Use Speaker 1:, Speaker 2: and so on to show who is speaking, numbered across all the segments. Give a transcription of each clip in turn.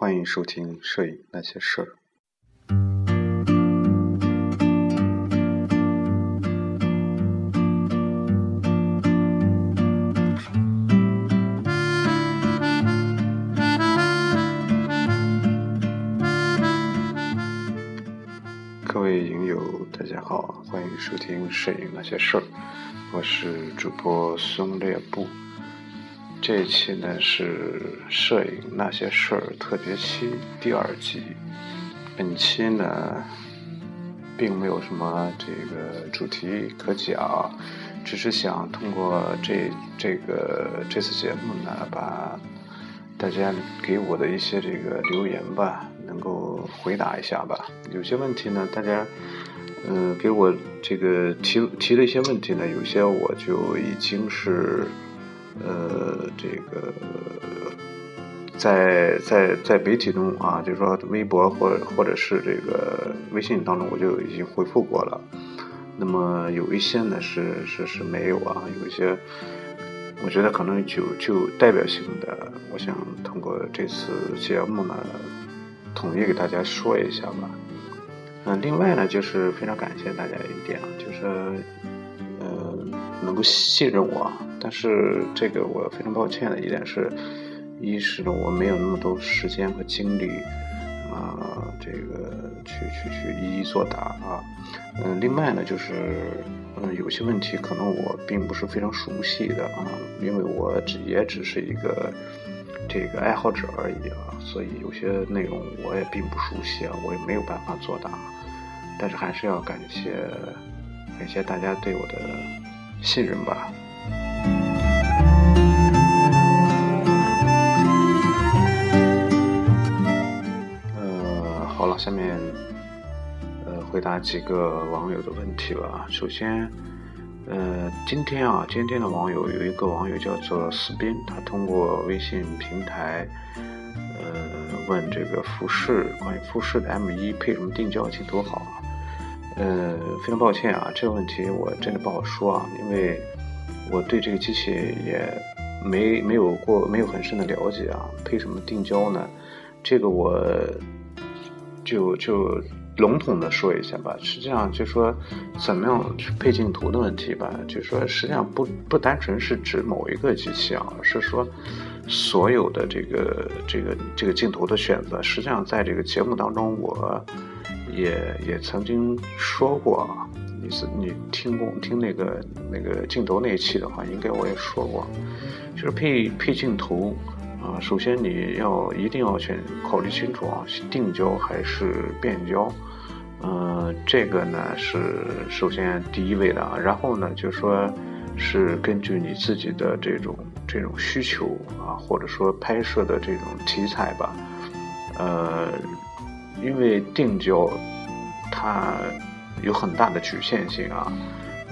Speaker 1: 欢迎收听《摄影那些事儿》。各位影友，大家好，欢迎收听《摄影那些事儿》，我是主播松烈布。这一期呢是《摄影那些事儿》特别期第二集。本期呢，并没有什么这个主题可讲，只是想通过这这个这次节目呢，把大家给我的一些这个留言吧，能够回答一下吧。有些问题呢，大家嗯给我这个提提的一些问题呢，有些我就已经是。呃，这个在在在媒体中啊，就是说微博或者或者是这个微信当中，我就已经回复过了。那么有一些呢是是是没有啊，有一些我觉得可能就就代表性的，我想通过这次节目呢，统一给大家说一下吧。嗯，另外呢，就是非常感谢大家一点啊，就是能够信任我。但是这个我非常抱歉的一点是，一是呢我没有那么多时间和精力啊，这个去去去一一作答啊。嗯，另外呢就是嗯有些问题可能我并不是非常熟悉的啊，因为我只也只是一个这个爱好者而已啊，所以有些内容我也并不熟悉啊，我也没有办法作答。但是还是要感谢感谢大家对我的信任吧。好了下面，呃，回答几个网友的问题吧。首先，呃，今天啊，今天的网友有一个网友叫做斯宾，他通过微信平台，呃，问这个富士关于富士的 M 一配什么定焦镜头好？呃，非常抱歉啊，这个问题我真的不好说啊，因为我对这个机器也没没有过没有很深的了解啊。配什么定焦呢？这个我。就就笼统的说一下吧，实际上就说怎么样去配镜头的问题吧，就说实际上不不单纯是指某一个机器啊，是说所有的这个这个这个镜头的选择，实际上在这个节目当中，我也也曾经说过啊，你是你听过听那个那个镜头那一期的话，应该我也说过，就是配配镜头。啊，首先你要一定要先考虑清楚啊，定焦还是变焦，嗯，这个呢是首先第一位的啊。然后呢，就说是根据你自己的这种这种需求啊，或者说拍摄的这种题材吧，呃，因为定焦它有很大的局限性啊，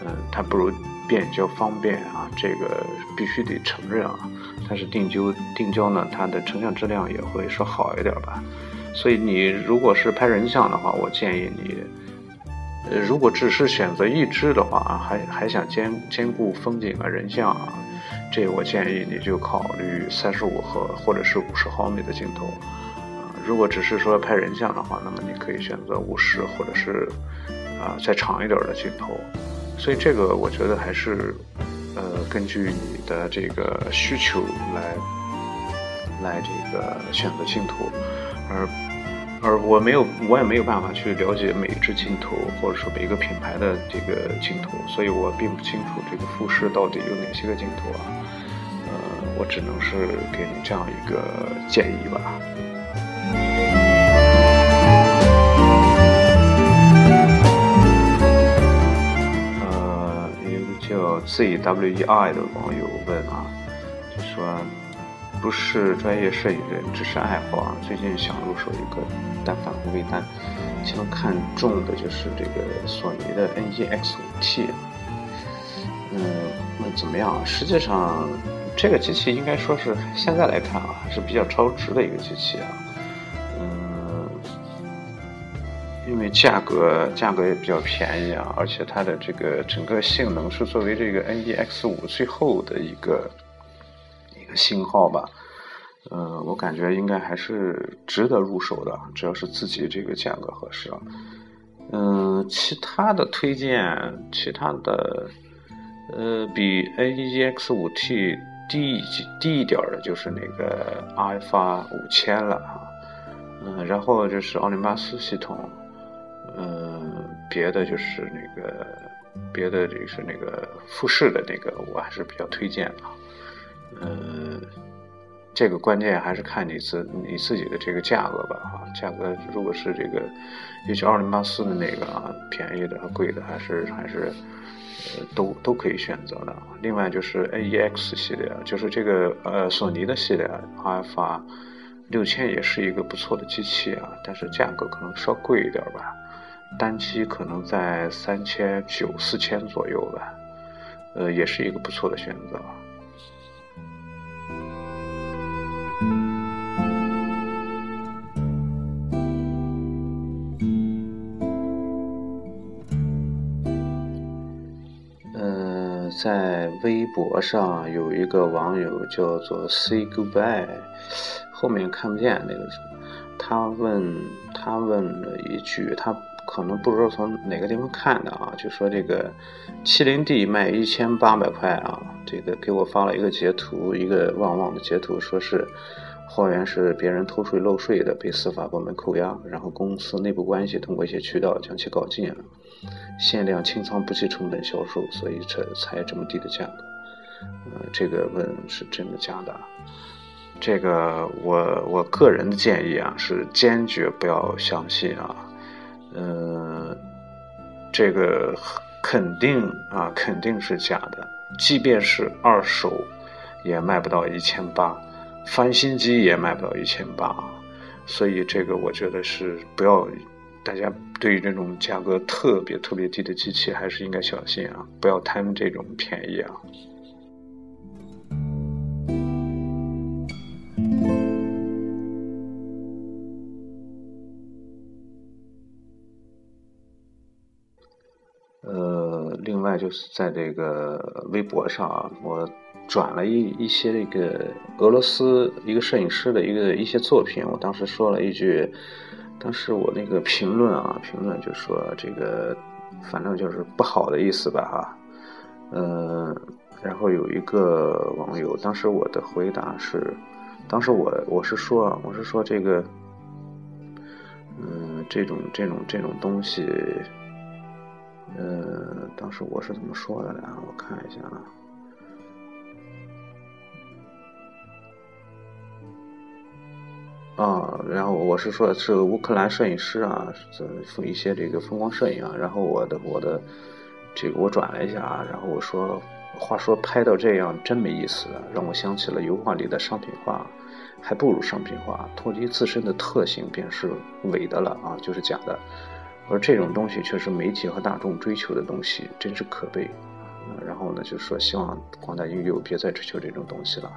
Speaker 1: 嗯，它不如变焦方便啊，这个必须得承认啊。但是定焦定焦呢，它的成像质量也会说好一点吧。所以你如果是拍人像的话，我建议你，呃，如果只是选择一支的话，还还想兼兼顾风景啊、人像啊，这我建议你就考虑三十五和或者是五十毫米的镜头。如果只是说拍人像的话，那么你可以选择五十或者是啊再长一点的镜头。所以这个我觉得还是。呃，根据你的这个需求来来这个选择镜头，而而我没有，我也没有办法去了解每一只镜头，或者说每一个品牌的这个镜头，所以我并不清楚这个富士到底有哪些个镜头啊。呃，我只能是给你这样一个建议吧。C W E I 的网友问啊，就说不是专业摄影人，只是爱好啊。最近想入手一个单反微单，其中看中的就是这个索尼的 NEX5T。嗯，那怎么样？实际上，这个机器应该说是现在来看啊，还是比较超值的一个机器啊。价格价格也比较便宜啊，而且它的这个整个性能是作为这个 NEX 五最后的一个一个型号吧，呃，我感觉应该还是值得入手的，只要是自己这个价格合适啊。嗯，其他的推荐，其他的，呃，比 A1X 五 T 低低一点的，就是那个阿尔法五千了啊。嗯，然后就是奥林巴斯系统，嗯，别的就是那个，别的就是那个富士的那个，我还是比较推荐的。嗯。这个关键还是看你自你自己的这个价格吧，哈，价格如果是这个，尤其二零八四的那个啊，便宜的和贵的还是还是，呃，都都可以选择的。另外就是 AEX 系列，就是这个呃索尼的系列，阿尔法六千也是一个不错的机器啊，但是价格可能稍贵一点吧，单机可能在三千九四千左右吧，呃，也是一个不错的选择。在微博上有一个网友叫做 “say goodbye”，后面看不见那个什么。他问他问了一句，他可能不知道从哪个地方看的啊，就说这个麒麟 D 卖一千八百块啊，这个给我发了一个截图，一个旺旺的截图，说是货源是别人偷税漏税的，被司法部门扣押，然后公司内部关系通过一些渠道将其搞进了。限量清仓不计成本销售，所以这才这么低的价格。呃，这个问是真的假的？这个我我个人的建议啊，是坚决不要相信啊。呃，这个肯定啊，肯定是假的。即便是二手，也卖不到一千八，翻新机也卖不到一千八。所以这个我觉得是不要。大家对于这种价格特别特别低的机器，还是应该小心啊，不要贪这种便宜啊。另外就是在这个微博上啊，我转了一一些这个俄罗斯一个摄影师的一个一些作品，我当时说了一句。当时我那个评论啊，评论就说这个，反正就是不好的意思吧，哈，嗯，然后有一个网友，当时我的回答是，当时我我是说啊，我是说这个，嗯，这种这种这种东西，呃，当时我是怎么说的呢？我看一下啊。啊，然后我是说，是乌克兰摄影师啊，风一些这个风光摄影啊，然后我的我的这个我转了一下啊，然后我说，话说拍到这样真没意思，让我想起了油画里的商品化，还不如商品化，脱离自身的特性便是伪的了啊，就是假的，而这种东西却是媒体和大众追求的东西，真是可悲。然后呢，就说希望广大影友别再追求这种东西了。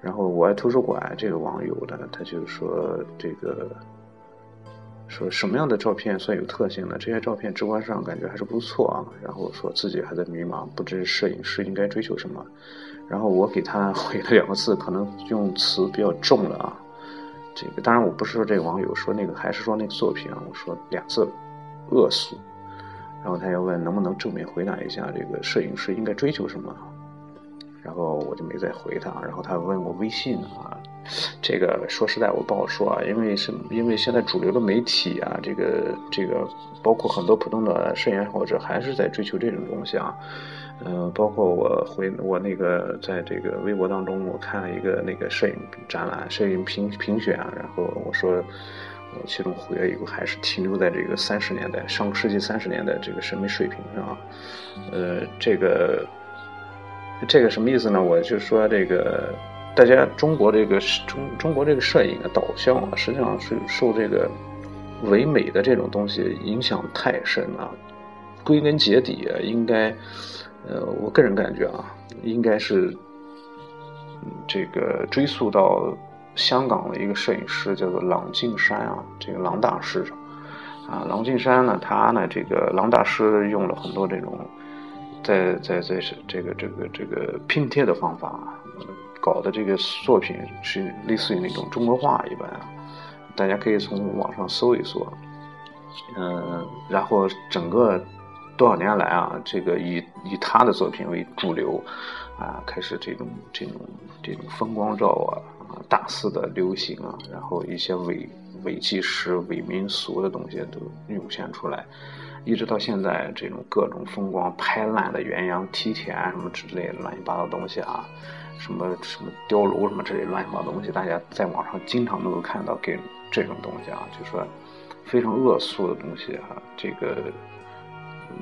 Speaker 1: 然后我爱图书馆这个网友呢，他就说这个说什么样的照片算有特性呢？这些照片直观上感觉还是不错啊。然后说自己还在迷茫，不知摄影师应该追求什么。然后我给他回了两个字，可能用词比较重了啊。这个当然我不是说这个网友说那个，还是说那个作品啊。我说两字，恶俗。然后他又问能不能正面回答一下这个摄影师应该追求什么。然后我就没再回他，然后他问我微信啊，这个说实在我不好说啊，因为是因为现在主流的媒体啊，这个这个包括很多普通的摄影爱好者还是在追求这种东西啊，嗯，包括我回我那个在这个微博当中，我看了一个那个摄影展览、摄影评评选，然后我说，我其中回了一个还是停留在这个三十年代上个世纪三十年代这个审美水平上，呃，这个。这个什么意思呢？我就说这个，大家中国这个中中国这个摄影的导向啊，实际上是受这个唯美的这种东西影响太深了。归根结底啊，应该，呃，我个人感觉啊，应该是这个追溯到香港的一个摄影师叫做郎静山啊，这个郎大师啊，郎静山呢，他呢，这个郎大师用了很多这种。在在在是这个这个这个拼贴的方法，搞的这个作品是类似于那种中国画一般啊，大家可以从网上搜一搜，嗯，然后整个多少年来啊，这个以以他的作品为主流啊，开始这种这种这种风光照啊啊大肆的流行啊，然后一些伪伪纪实、伪民俗的东西都涌现出来。一直到现在，这种各种风光拍烂的元阳梯田什么之类的乱七八糟东西啊，什么什么碉楼什么之类乱七八糟东西，大家在网上经常能够看到给这种东西啊，就说非常恶俗的东西啊，这个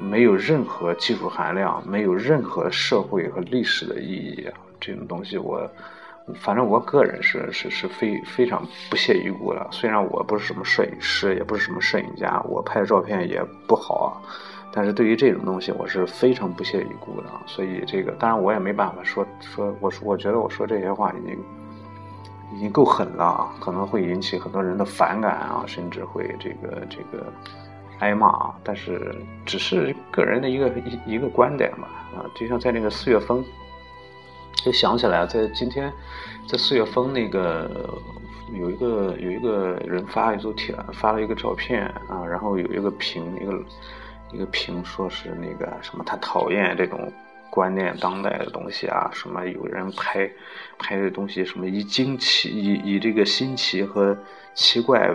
Speaker 1: 没有任何技术含量，没有任何社会和历史的意义啊，这种东西我。反正我个人是是是非非常不屑一顾的。虽然我不是什么摄影师，也不是什么摄影家，我拍的照片也不好啊。但是对于这种东西，我是非常不屑一顾的。所以这个，当然我也没办法说说，我说我觉得我说这些话已经已经够狠了啊，可能会引起很多人的反感啊，甚至会这个这个挨骂啊。但是只是个人的一个一一个观点吧啊，就像在那个四月风。就想起来，在今天，在四月份那个有一个有一个人发一组帖，发了一个照片啊，然后有一个评一个一个评说是那个什么，他讨厌这种观念当代的东西啊，什么有人拍拍的东西，什么以惊奇以以这个新奇和奇怪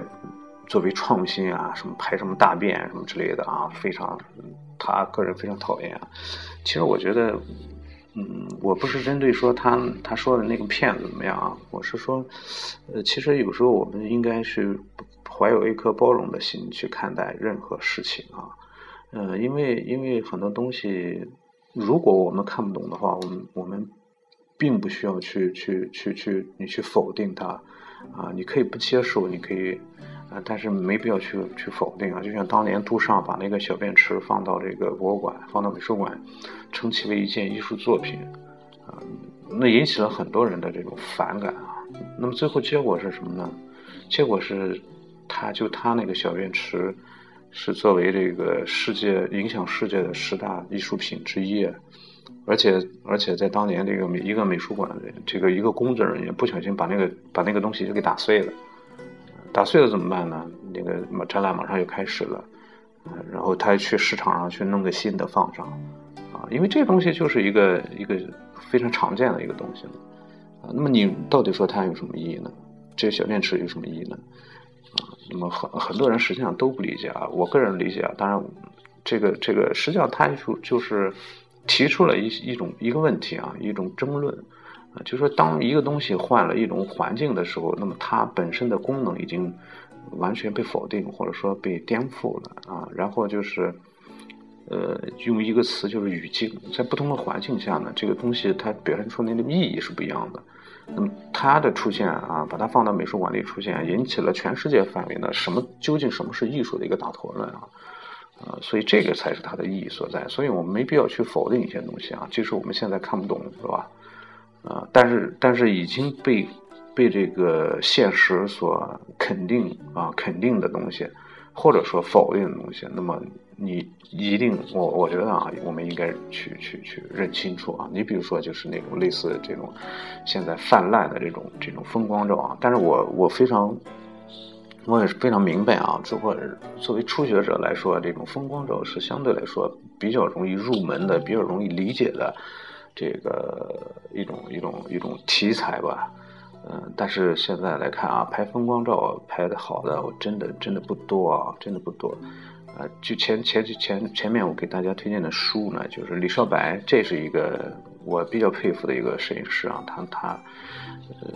Speaker 1: 作为创新啊，什么拍什么大便什么之类的啊，非常他个人非常讨厌啊。其实我觉得。嗯，我不是针对说他他说的那个骗子怎么样啊，我是说，呃，其实有时候我们应该是怀有一颗包容的心去看待任何事情啊，呃，因为因为很多东西，如果我们看不懂的话，我们我们并不需要去去去去你去否定它啊，你可以不接受，你可以。啊，但是没必要去去否定啊！就像当年杜尚把那个小便池放到这个博物馆，放到美术馆，称其为一件艺术作品，啊，那引起了很多人的这种反感啊。那么最后结果是什么呢？结果是，他就他那个小便池，是作为这个世界影响世界的十大艺术品之一，而且而且在当年这个美一个美术馆的这个一个工作人员不小心把那个把那个东西就给打碎了。打碎了怎么办呢？那个展览马上又开始了，然后他去市场上去弄个新的放上，啊，因为这东西就是一个一个非常常见的一个东西了，啊，那么你到底说它有什么意义呢？这个小便池有什么意义呢？啊，那么很很多人实际上都不理解啊，我个人理解啊，当然，这个这个实际上他就就是提出了一一种一个问题啊，一种争论。啊，就说当一个东西换了一种环境的时候，那么它本身的功能已经完全被否定，或者说被颠覆了啊。然后就是，呃，用一个词就是语境，在不同的环境下呢，这个东西它表现出来的意义是不一样的。那么它的出现啊，把它放到美术馆里出现，引起了全世界范围的什么究竟什么是艺术的一个大讨论啊。啊，所以这个才是它的意义所在。所以我们没必要去否定一些东西啊，即使我们现在看不懂，是吧？啊，但是但是已经被被这个现实所肯定啊，肯定的东西，或者说否定的东西，那么你一定，我我觉得啊，我们应该去去去认清楚啊。你比如说，就是那种类似这种现在泛滥的这种这种风光照啊，但是我我非常我也是非常明白啊，作为作为初学者来说，这种风光照是相对来说比较容易入门的，比较容易理解的。这个一种一种一种题材吧，嗯，但是现在来看啊，拍风光照拍的好的，我真的真的不多啊，真的不多，啊，就前前前前面我给大家推荐的书呢，就是李少白，这是一个我比较佩服的一个摄影师啊，他他，呃，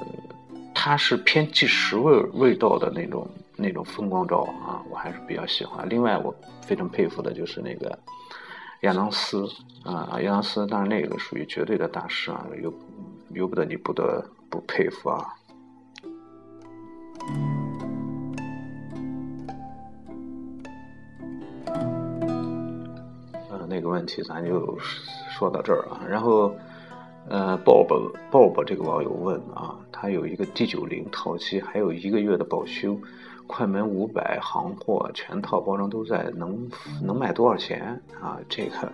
Speaker 1: 他是偏纪实味味道的那种那种风光照啊，我还是比较喜欢。另外，我非常佩服的就是那个。亚当斯啊，亚当斯，当然那个属于绝对的大师啊，由由不得你不得不佩服啊。呃，那个问题咱就说到这儿啊。然后，呃，Bob Bob 这个网友问啊，他有一个 D 九零套机，还有一个月的保修。快门五百行货全套包装都在，能能卖多少钱啊？这个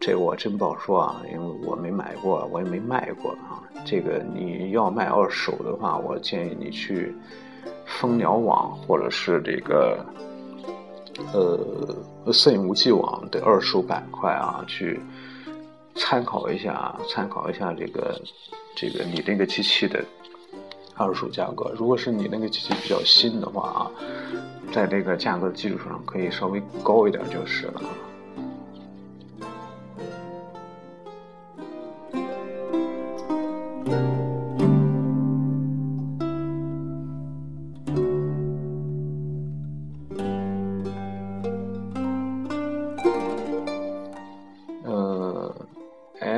Speaker 1: 这我真不好说啊，因为我没买过，我也没卖过啊。这个你要卖二手的话，我建议你去蜂鸟网或者是这个呃摄影无忌网的二手板块啊，去参考一下，参考一下这个这个你那个机器的二手价格。如果是你那个机器比较新的话啊，在这个价格的基础上可以稍微高一点就是了。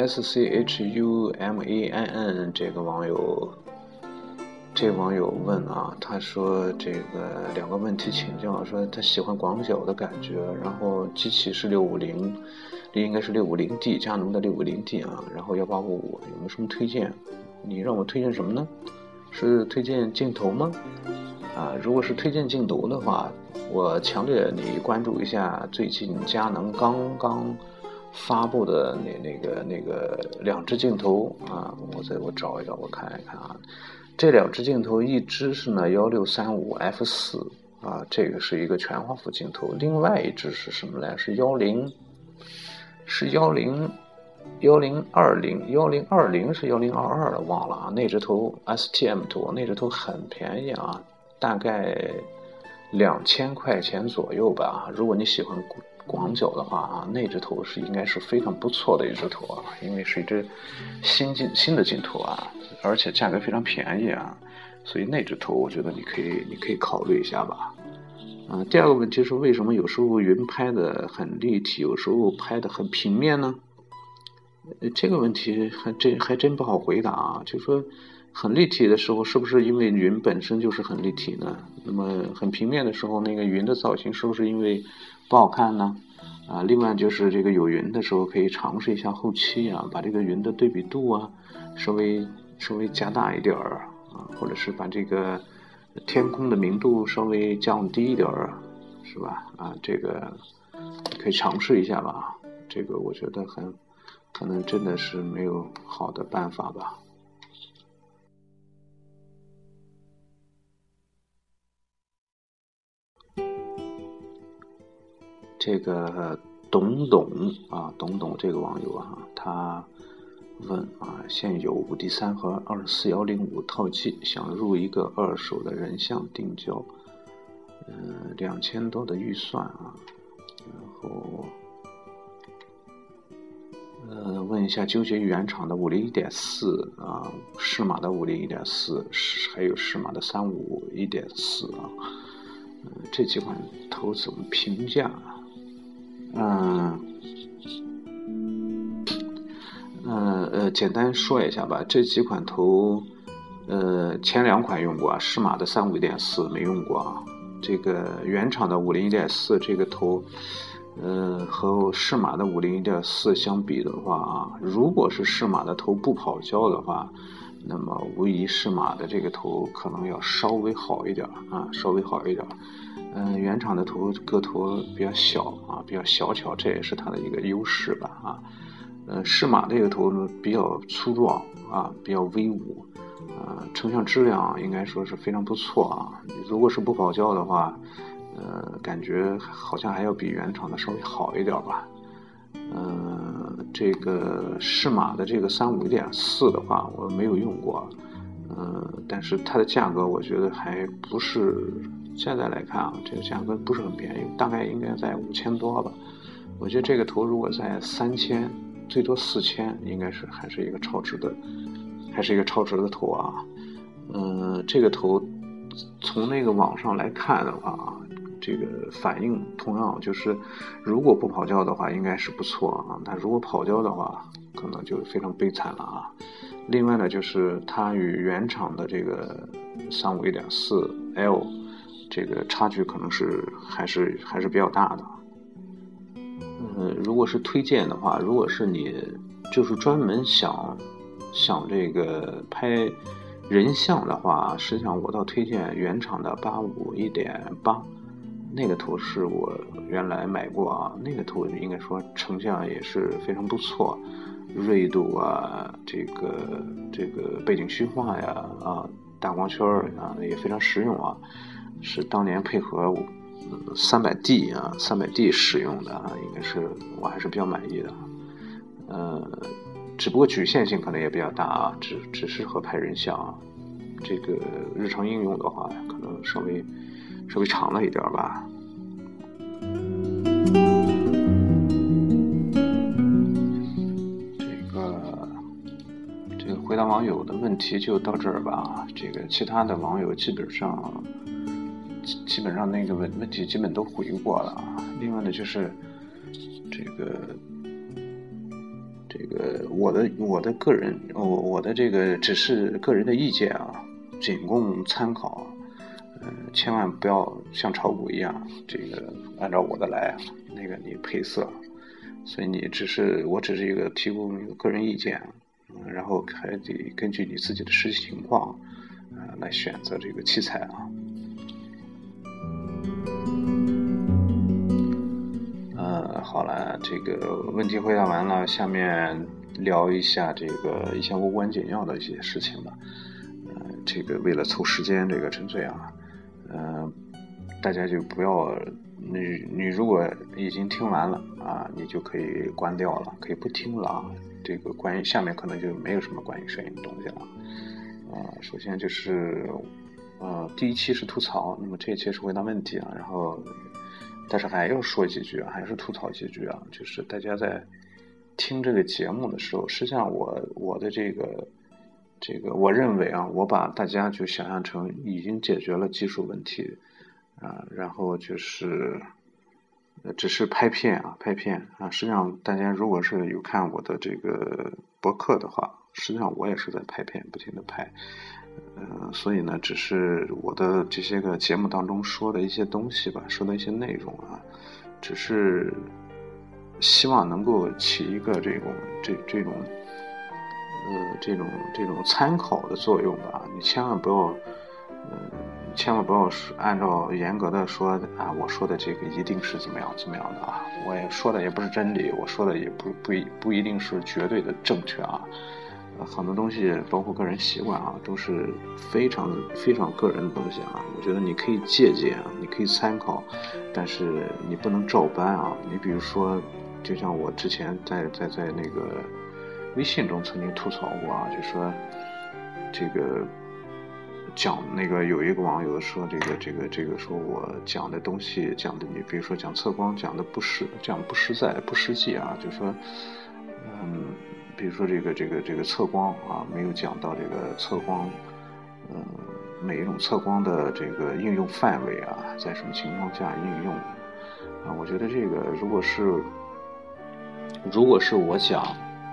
Speaker 1: S C H U M A N N 这个网友，这网友问啊，他说这个两个问题请教，说他喜欢广角的感觉，然后机器是六五零，应该是六五零 D，佳能的六五零 D 啊，然后幺八五五，有没有什么推荐？你让我推荐什么呢？是推荐镜头吗？啊，如果是推荐镜头的话，我强烈你关注一下最近佳能刚刚。发布的那那个那个两只镜头啊，我再我找一找，我看一看啊，这两只镜头，一只是呢幺六三五 f 四啊，这个是一个全画幅镜头，另外一只是什么来？是幺零，是幺零幺零二零幺零二零是幺零二二的，忘了啊。那只头 STM 图，那只头很便宜啊，大概两千块钱左右吧。如果你喜欢。广角的话啊，那只头是应该是非常不错的一只头啊，因为是一只新镜新的镜头啊，而且价格非常便宜啊，所以那只头我觉得你可以你可以考虑一下吧。啊，第二个问题是为什么有时候云拍的很立体，有时候拍的很平面呢？这个问题还真还真不好回答啊。就说很立体的时候，是不是因为云本身就是很立体呢？那么很平面的时候，那个云的造型是不是因为？不好看呢，啊，另外就是这个有云的时候可以尝试一下后期啊，把这个云的对比度啊稍微稍微加大一点儿啊，或者是把这个天空的明度稍微降低一点儿，是吧？啊，这个可以尝试一下吧，这个我觉得很可能真的是没有好的办法吧。这个董董啊，董董这个网友啊，他问啊，现有五 D 三和二四幺零五套机，想入一个二手的人像定焦，呃，两千多的预算啊，然后呃，问一下，纠结于原厂的五零一点四啊，适马的五零一点四，还有适马的三五一点四啊，呃，这几款头怎么评价？嗯，呃呃，简单说一下吧。这几款头，呃，前两款用过啊，适马的三五一点四没用过啊。这个原厂的五零一点四这个头，呃，和适马的五零一点四相比的话啊，如果是适马的头不跑焦的话，那么无疑适马的这个头可能要稍微好一点啊，稍微好一点。嗯，原厂的头个头比较小啊，比较小巧，这也是它的一个优势吧啊。呃，适马这个头呢比较粗壮啊，比较威武，啊，成像质量应该说是非常不错啊。如果是不跑焦的话，呃，感觉好像还要比原厂的稍微好一点吧。嗯，这个适马的这个三五点四的话，我没有用过，嗯，但是它的价格我觉得还不是。现在来看啊，这个价格不是很便宜，大概应该在五千多吧。我觉得这个头如果在三千，最多四千，应该是还是一个超值的，还是一个超值的头啊。嗯，这个头从那个网上来看的话啊，这个反应同样就是，如果不跑焦的话，应该是不错啊。但如果跑焦的话，可能就非常悲惨了啊。另外呢，就是它与原厂的这个三五一点四 L。这个差距可能是还是还是比较大的。嗯，如果是推荐的话，如果是你就是专门想想这个拍人像的话，实际上我倒推荐原厂的八五一点八，那个图是我原来买过啊，那个图应该说成像也是非常不错，锐度啊，这个这个背景虚化呀，啊，大光圈啊也非常实用啊，是当年配合三百 D 啊，三百 D 使用的啊，应该是我还是比较满意的，呃，只不过局限性可能也比较大啊，只只适合拍人像啊，这个日常应用的话，可能稍微稍微长了一点吧。回答网友的问题就到这儿吧，这个其他的网友基本上。基本上那个问问题基本都回过了啊。另外呢，就是这个这个我的我的个人我我的这个只是个人的意见啊，仅供参考。嗯，千万不要像炒股一样，这个按照我的来，那个你配色。所以你只是我只是一个提供一个个人意见，然后还得根据你自己的实际情况，呃，来选择这个器材啊。好了，这个问题回答完了，下面聊一下这个一些无关紧要的一些事情吧。呃，这个为了凑时间，这个纯粹啊，大家就不要，你你如果已经听完了啊，你就可以关掉了，可以不听了啊。这个关于下面可能就没有什么关于摄影的东西了。啊，首先就是，呃，第一期是吐槽，那么这一期是回答问题啊，然后。但是还要说几句啊，还是吐槽几句啊，就是大家在听这个节目的时候，实际上我我的这个这个，我认为啊，我把大家就想象成已经解决了技术问题啊，然后就是只是拍片啊，拍片啊，实际上大家如果是有看我的这个博客的话，实际上我也是在拍片，不停的拍。嗯，所以呢，只是我的这些个节目当中说的一些东西吧，说的一些内容啊，只是希望能够起一个这种这这种呃这种这种参考的作用吧。你千万不要，嗯，千万不要是按照严格的说啊，我说的这个一定是怎么样怎么样的啊，我也说的也不是真理，我说的也不不一不一定是绝对的正确啊。很多东西，包括个人习惯啊，都是非常非常个人的东西啊。我觉得你可以借鉴啊，你可以参考，但是你不能照搬啊。你比如说，就像我之前在在在那个微信中曾经吐槽过啊，就说这个讲那个有一个网友说这个这个这个说我讲的东西讲的，你比如说讲测光讲的不实，讲不实在不实际啊，就说嗯。比如说这个这个这个测光啊，没有讲到这个测光，嗯，每一种测光的这个应用范围啊，在什么情况下应用啊？我觉得这个如果是如果是我讲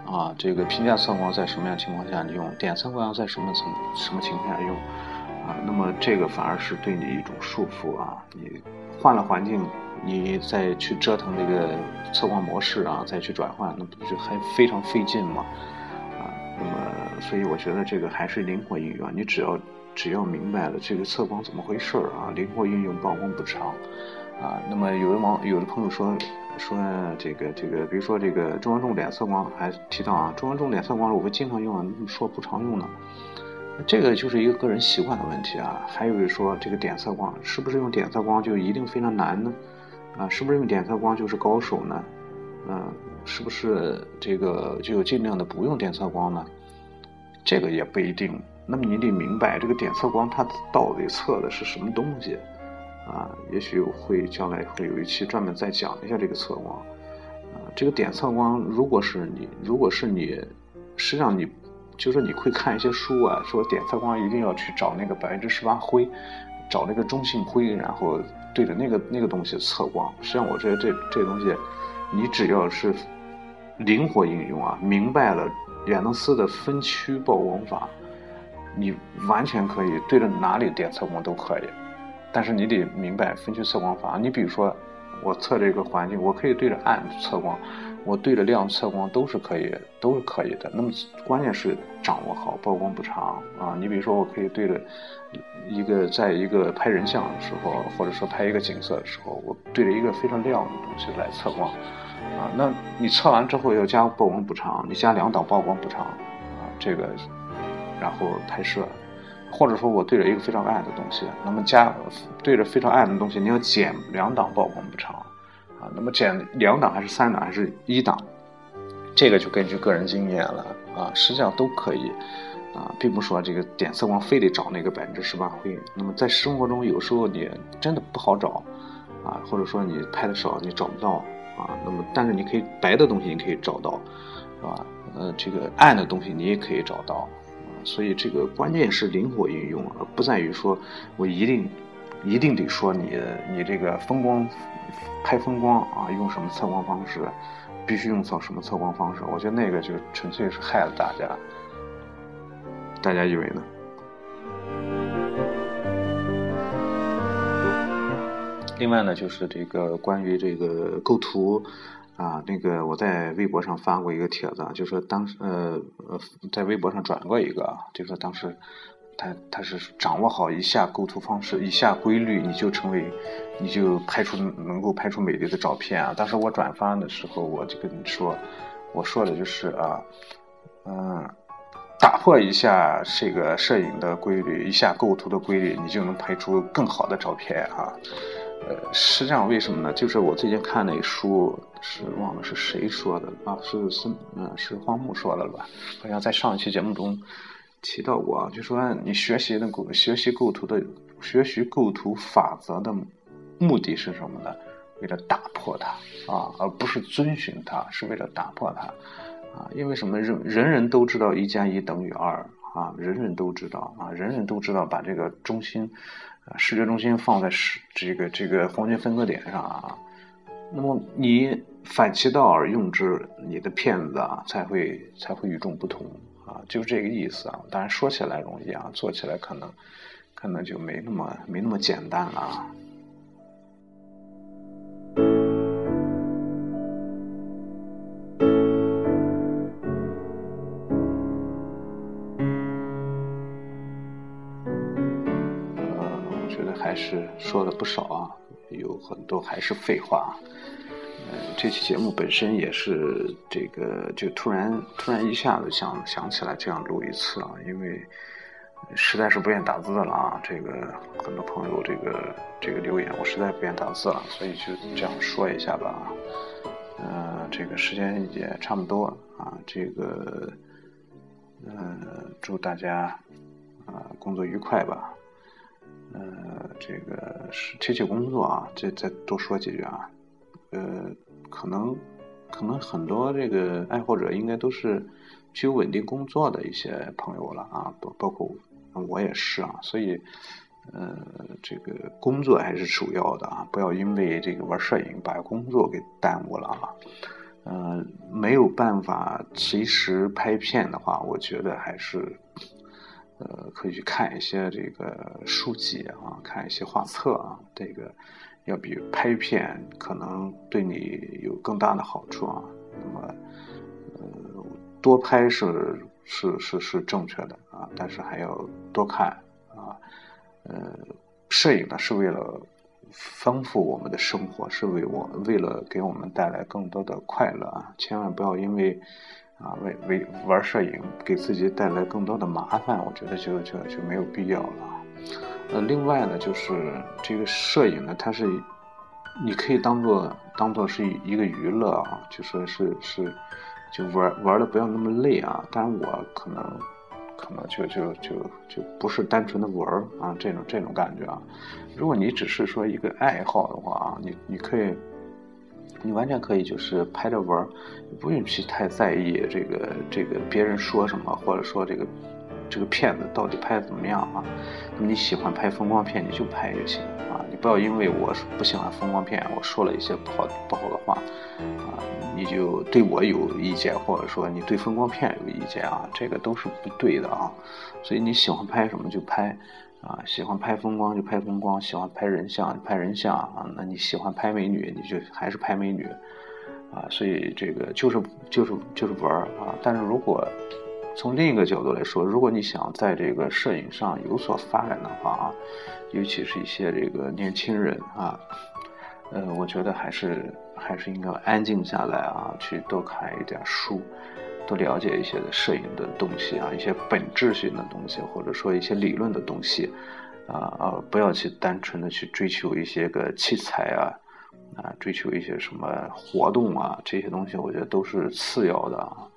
Speaker 1: 啊，这个评价测光在什么样情况下用，点测光在什么层什么情况下用啊？那么这个反而是对你一种束缚啊，你换了环境。你再去折腾这个测光模式啊，再去转换，那不是还非常费劲吗？啊，那么所以我觉得这个还是灵活运用。你只要只要明白了这个测光怎么回事儿啊，灵活运用，曝光补偿啊。那么有的网有的朋友说说这个这个，比如说这个中央重点测光，还提到啊，中央重点测光我们经常用啊，说不常用呢？这个就是一个个人习惯的问题啊。还有说这个点测光是不是用点测光就一定非常难呢？啊，是不是用点测光就是高手呢？嗯，是不是这个就尽量的不用点测光呢？这个也不一定。那么你得明白，这个点测光它到底测的是什么东西？啊，也许会将来会有一期专门再讲一下这个测光。啊，这个点测光，如果是你，如果是你，实际上你，就是你会看一些书啊，说点测光一定要去找那个百分之十八灰，找那个中性灰，然后。对着那个那个东西测光，实际上我觉得这这东西，你只要是灵活应用啊，明白了远能斯的分区曝光法，你完全可以对着哪里点测光都可以。但是你得明白分区测光法。你比如说，我测这个环境，我可以对着暗测光，我对着亮测光都是可以，都是可以的。那么关键是掌握好曝光补偿啊。你比如说，我可以对着一个，在一个拍人像的时候，或者说拍一个景色的时候，我对着一个非常亮的东西来测光啊。那你测完之后要加曝光补偿，你加两档曝光补偿啊，这个然后拍摄。或者说我对着一个非常暗的东西，那么加对着非常暗的东西，你要减两档曝光补偿，啊，那么减两档还是三档还是一档，这个就根据个人经验了啊，实际上都可以啊，并不说这个点色光非得找那个百分之十八灰。那么在生活中有时候你真的不好找啊，或者说你拍的少你找不到啊，那么但是你可以白的东西你可以找到，是吧？呃，这个暗的东西你也可以找到。所以这个关键是灵活运用，而不在于说我一定一定得说你你这个风光拍风光啊，用什么测光方式，必须用测什么测光方式。我觉得那个就纯粹是害了大家。大家以为呢？另外呢，就是这个关于这个构图。啊，那个我在微博上发过一个帖子，就说当时呃呃，在微博上转过一个，就说当时他他是掌握好以下构图方式、以下规律，你就成为，你就拍出能够拍出美丽的照片啊。当时我转发的时候，我就跟你说，我说的就是啊，嗯，打破一下这个摄影的规律，一下构图的规律，你就能拍出更好的照片啊。呃，实际上为什么呢？就是我最近看那书，是忘了是谁说的啊？是孙，嗯，是荒木说的吧？好像在上一期节目中提到过啊，就说你学习的构学习构图的学习构图法则的目的是什么呢？为了打破它啊，而不是遵循它，是为了打破它啊。因为什么？人人人都知道一加一等于二啊，人人都知道啊，人人都知道把这个中心。啊，视觉中心放在是这个这个黄金分割点上啊，那么你反其道而用之，你的片子啊才会才会与众不同啊，就是这个意思啊。当然说起来容易啊，做起来可能可能就没那么没那么简单了啊。还是说了不少啊，有很多还是废话。这期节目本身也是这个，就突然突然一下子想想起来这样录一次啊，因为实在是不愿打字了啊。这个很多朋友这个这个留言，我实在不愿打字了，所以就这样说一下吧。呃，这个时间也差不多啊，这个呃，祝大家啊工作愉快吧。呃，这个是提起工作啊，再再多说几句啊。呃，可能可能很多这个爱好者应该都是具有稳定工作的一些朋友了啊，包包括我也是啊。所以，呃，这个工作还是主要的啊，不要因为这个玩摄影把工作给耽误了啊。呃，没有办法随时拍片的话，我觉得还是。呃，可以去看一些这个书籍啊，看一些画册啊，这个要比拍片可能对你有更大的好处啊。那么，呃，多拍是是是是正确的啊，但是还要多看啊。呃，摄影呢是为了丰富我们的生活，是为我为了给我们带来更多的快乐啊，千万不要因为。啊，为为玩摄影给自己带来更多的麻烦，我觉得就就就没有必要了。呃，另外呢，就是这个摄影呢，它是你可以当做当做是一个娱乐啊，就说是是就玩玩的不要那么累啊。当然我可能可能就就就就不是单纯的玩啊这种这种感觉啊。如果你只是说一个爱好的话啊，你你可以。你完全可以就是拍着玩儿，不用去太在意这个这个别人说什么，或者说这个这个片子到底拍的怎么样啊？那么你喜欢拍风光片，你就拍就行啊。你不要因为我不喜欢风光片，我说了一些不好不好的话，啊，你就对我有意见，或者说你对风光片有意见啊，这个都是不对的啊。所以你喜欢拍什么就拍，啊，喜欢拍风光就拍风光，喜欢拍人像就拍人像啊。那你喜欢拍美女，你就还是拍美女，啊，所以这个就是就是就是玩儿啊。但是如果从另一个角度来说，如果你想在这个摄影上有所发展的话啊，尤其是一些这个年轻人啊，呃，我觉得还是还是应该安静下来啊，去多看一点书，多了解一些摄影的东西啊，一些本质性的东西，或者说一些理论的东西啊，啊不要去单纯的去追求一些个器材啊，啊，追求一些什么活动啊，这些东西我觉得都是次要的啊。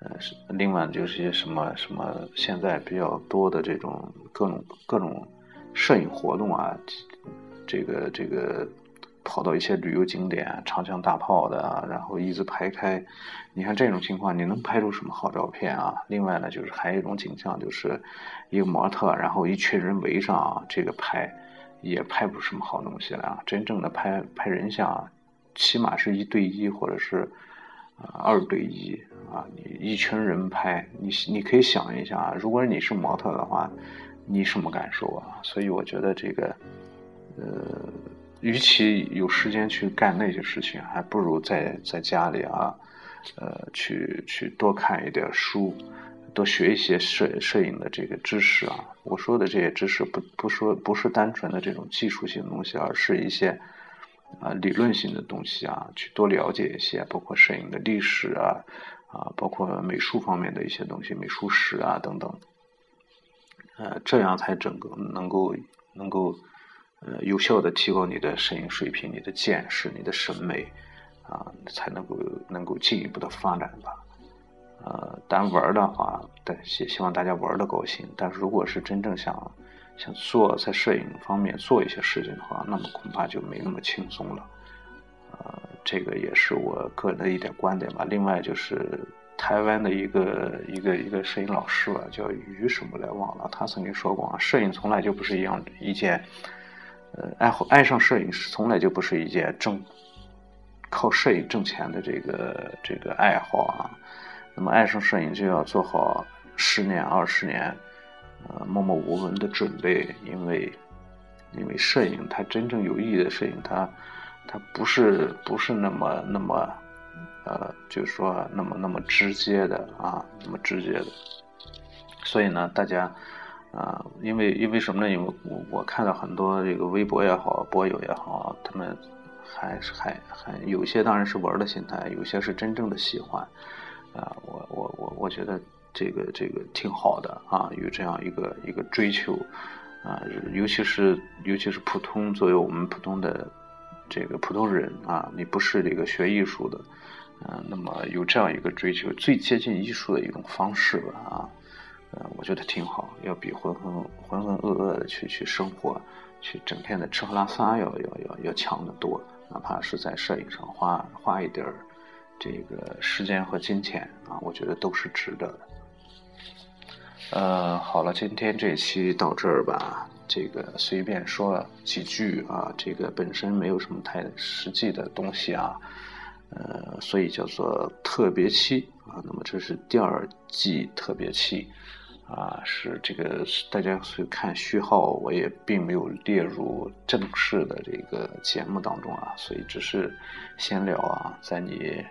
Speaker 1: 呃，是另外就是一些什么什么，现在比较多的这种各种各种摄影活动啊，这个这个跑到一些旅游景点，长枪大炮的，然后一字排开，你看这种情况，你能拍出什么好照片啊？另外呢，就是还有一种景象，就是一个模特，然后一群人围上这个拍，也拍不出什么好东西来啊。真正的拍拍人像，起码是一对一或者是。二对一啊，你一群人拍，你你可以想一下啊，如果你是模特的话，你什么感受啊？所以我觉得这个，呃，与其有时间去干那些事情，还不如在在家里啊，呃，去去多看一点书，多学一些摄摄影的这个知识啊。我说的这些知识，不不说不是单纯的这种技术性东西，而是一些。啊，理论性的东西啊，去多了解一些，包括摄影的历史啊，啊，包括美术方面的一些东西，美术史啊等等，呃，这样才整个能够能够呃有效的提高你的摄影水平、你的见识、你的审美啊，才能够能够进一步的发展吧。呃，单玩的话，但希希望大家玩的高兴，但是如果是真正想。想做在摄影方面做一些事情的话，那么恐怕就没那么轻松了。呃，这个也是我个人的一点观点吧。另外就是台湾的一个一个一个摄影老师吧，叫于什么来忘了，他曾经说过啊，摄影从来就不是一样一件，呃，爱好爱上摄影是从来就不是一件挣靠摄影挣钱的这个这个爱好啊。那么爱上摄影就要做好十年二十年。呃，默默无闻的准备，因为，因为摄影它真正有意义的摄影，它，它不是不是那么那么，呃，就是说那么那么直接的啊，那么直接的。所以呢，大家，啊，因为因为什么呢？因为我我看到很多这个微博也好，博友也好，他们还是还还有些当然是玩的心态，有些是真正的喜欢，啊，我我我我觉得。这个这个挺好的啊，有这样一个一个追求啊，尤其是尤其是普通作为我们普通的这个普通人啊，你不是这个学艺术的，嗯，那么有这样一个追求，最接近艺术的一种方式吧啊，呃，我觉得挺好，要比浑浑浑浑噩噩的去去生活，去整天的吃喝拉撒要要要要强得多，哪怕是在摄影上花花一点儿这个时间和金钱啊，我觉得都是值得的。呃，好了，今天这期到这儿吧。这个随便说几句啊，这个本身没有什么太实际的东西啊，呃，所以叫做特别期啊。那么这是第二季特别期啊，是这个大家去看序号，我也并没有列入正式的这个节目当中啊，所以只是闲聊啊，在你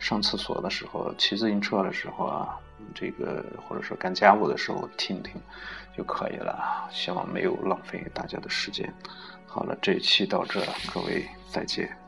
Speaker 1: 上厕所的时候、骑自行车的时候啊。这个或者说干家务的时候听听就可以了，希望没有浪费大家的时间。好了，这一期到这，各位再见。